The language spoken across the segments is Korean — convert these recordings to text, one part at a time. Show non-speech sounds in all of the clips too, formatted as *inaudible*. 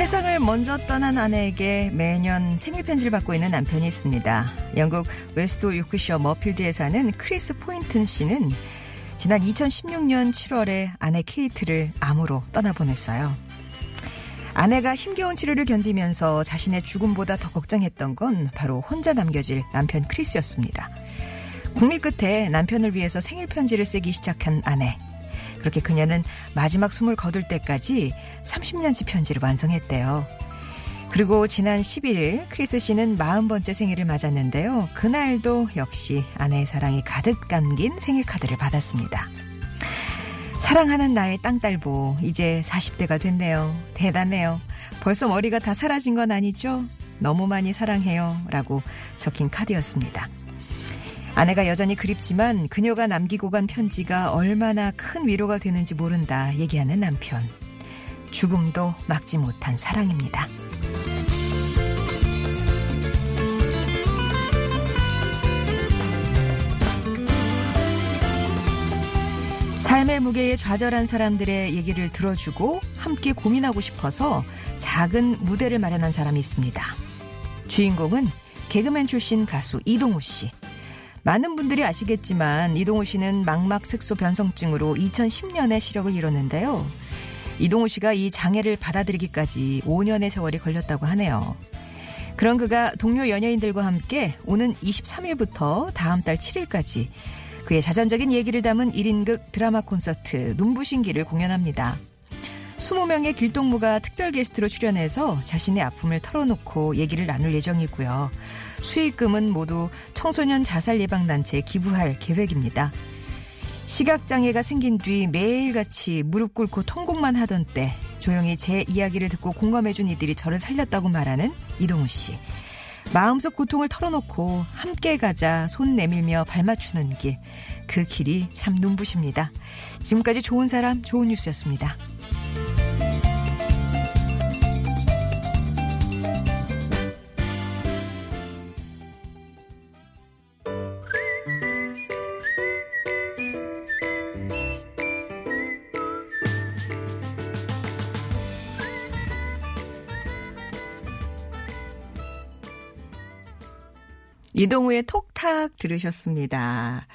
세상을 먼저 떠난 아내에게 매년 생일 편지를 받고 있는 남편이 있습니다. 영국 웨스트 요크셔 머필드에 사는 크리스 포인튼 씨는 지난 2016년 7월에 아내 케이트를 암으로 떠나보냈어요. 아내가 힘겨운 치료를 견디면서 자신의 죽음보다 더 걱정했던 건 바로 혼자 남겨질 남편 크리스였습니다. 궁리 끝에 남편을 위해서 생일 편지를 쓰기 시작한 아내. 그렇게 그녀는 마지막 숨을 거둘 때까지 30년치 편지를 완성했대요. 그리고 지난 11일 크리스 씨는 40번째 생일을 맞았는데요. 그날도 역시 아내의 사랑이 가득 담긴 생일 카드를 받았습니다. 사랑하는 나의 땅딸보 이제 40대가 됐네요. 대단해요. 벌써 머리가 다 사라진 건 아니죠? 너무 많이 사랑해요. 라고 적힌 카드였습니다. 아내가 여전히 그립지만 그녀가 남기고 간 편지가 얼마나 큰 위로가 되는지 모른다 얘기하는 남편. 죽음도 막지 못한 사랑입니다. 삶의 무게에 좌절한 사람들의 얘기를 들어주고 함께 고민하고 싶어서 작은 무대를 마련한 사람이 있습니다. 주인공은 개그맨 출신 가수 이동우 씨. 많은 분들이 아시겠지만 이동우 씨는 망막 색소 변성증으로 2010년에 시력을 잃었는데요. 이동우 씨가 이 장애를 받아들이기까지 5년의 세월이 걸렸다고 하네요. 그런 그가 동료 연예인들과 함께 오는 23일부터 다음 달 7일까지 그의 자전적인 얘기를 담은 1인극 드라마 콘서트 눈부신기를 공연합니다. 20명의 길동무가 특별 게스트로 출연해서 자신의 아픔을 털어놓고 얘기를 나눌 예정이고요. 수익금은 모두 청소년 자살 예방 단체에 기부할 계획입니다. 시각장애가 생긴 뒤 매일같이 무릎 꿇고 통곡만 하던 때 조용히 제 이야기를 듣고 공감해준 이들이 저를 살렸다고 말하는 이동우 씨. 마음속 고통을 털어놓고 함께 가자 손 내밀며 발맞추는 길. 그 길이 참 눈부십니다. 지금까지 좋은 사람, 좋은 뉴스였습니다. 이동우의 톡탁 들으셨습니다.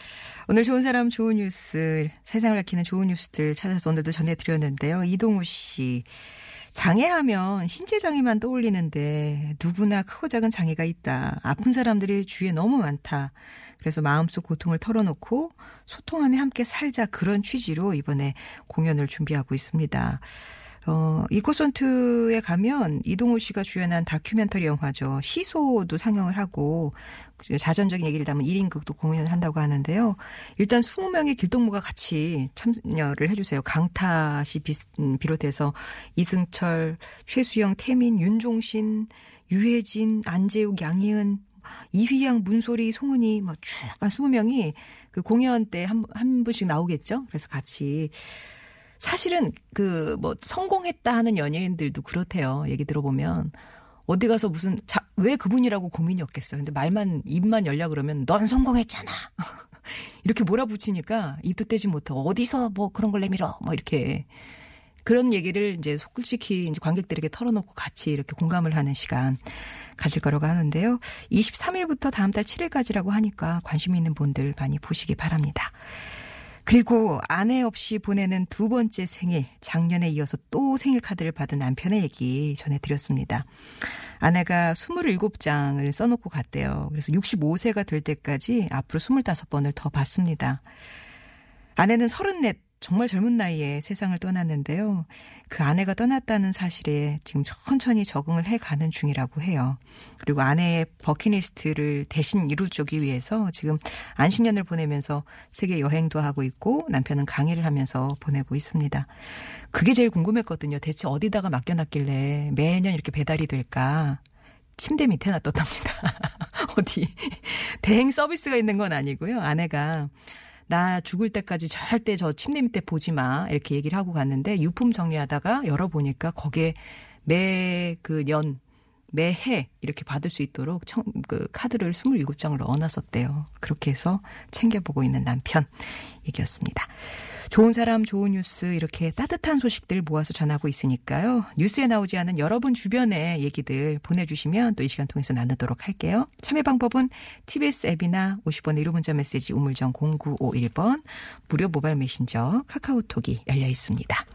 오늘 좋은 사람 좋은 뉴스, 세상을 밝히는 좋은 뉴스들 찾아서 오늘도 전해드렸는데요. 이동우 씨. 장애하면 신체 장애만 떠올리는데 누구나 크고 작은 장애가 있다. 아픈 사람들이 주위에 너무 많다. 그래서 마음속 고통을 털어놓고 소통하며 함께 살자 그런 취지로 이번에 공연을 준비하고 있습니다. 어, 이코선트에 가면 이동우 씨가 주연한 다큐멘터리 영화죠. 시소도 상영을 하고 자전적인 얘기를 담은 1인극도 공연을 한다고 하는데요. 일단 20명의 길동무가 같이 참여를 해주세요. 강타 씨 음, 비롯해서 이승철, 최수영, 태민, 윤종신, 유혜진, 안재욱, 양희은, 이휘양, 문소리, 송은이, 뭐, 쭉, 한 20명이 그 공연 때 한, 한 분씩 나오겠죠? 그래서 같이 사실은 그 뭐 성공했다 하는 연예인들도 그렇대요. 얘기 들어보면. 어디 가서 무슨 자, 왜 그분이라고 고민이 없겠어요. 근데 말만 입만 열려 그러면 넌 성공했잖아. *laughs* 이렇게 몰아붙이니까 입도 떼지 못하고 어디서 뭐 그런 걸 내밀어 뭐 이렇게 그런 얘기를 이제 솔직히 이제 관객들에게 털어놓고 같이 이렇게 공감을 하는 시간 가질 거라고 하는데요. 23일부터 다음 달 7일까지라고 하니까 관심 있는 분들 많이 보시기 바랍니다. 그리고 아내 없이 보내는 두 번째 생일, 작년에 이어서 또 생일 카드를 받은 남편의 얘기 전해드렸습니다. 아내가 27장을 써놓고 갔대요. 그래서 65세가 될 때까지 앞으로 25번을 더 받습니다. 아내는 34 정말 젊은 나이에 세상을 떠났는데요. 그 아내가 떠났다는 사실에 지금 천천히 적응을 해 가는 중이라고 해요. 그리고 아내의 버킷리스트를 대신 이루기 위해서 지금 안식년을 보내면서 세계 여행도 하고 있고 남편은 강의를 하면서 보내고 있습니다. 그게 제일 궁금했거든요. 대체 어디다가 맡겨놨길래 매년 이렇게 배달이 될까? 침대 밑에 놔뒀답니다. *laughs* 어디 대행 서비스가 있는 건 아니고요. 아내가 나 죽을 때까지 절대 저 침대 밑에 보지 마. 이렇게 얘기를 하고 갔는데 유품 정리하다가 열어보니까 거기에 매 그 년, 매해 이렇게 받을 수 있도록 청, 그 카드를 27장을 넣어놨었대요. 그렇게 해서 챙겨보고 있는 남편 얘기였습니다. 좋은 사람, 좋은 뉴스 이렇게 따뜻한 소식들 모아서 전하고 있으니까요. 뉴스에 나오지 않은 여러분 주변의 얘기들 보내주시면 또 이 시간 통해서 나누도록 할게요. 참여 방법은 TBS 앱이나 50번의 1호 문자 메시지 우물정 0951번 무료 모바일 메신저 카카오톡이 열려 있습니다.